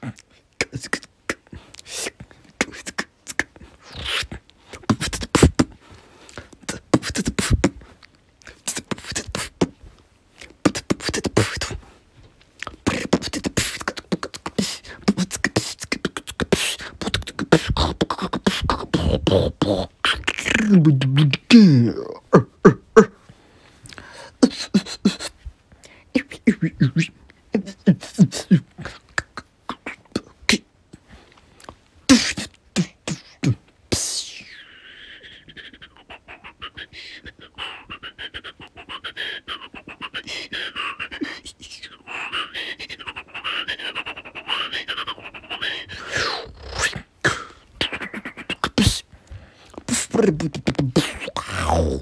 プレブ Brrr,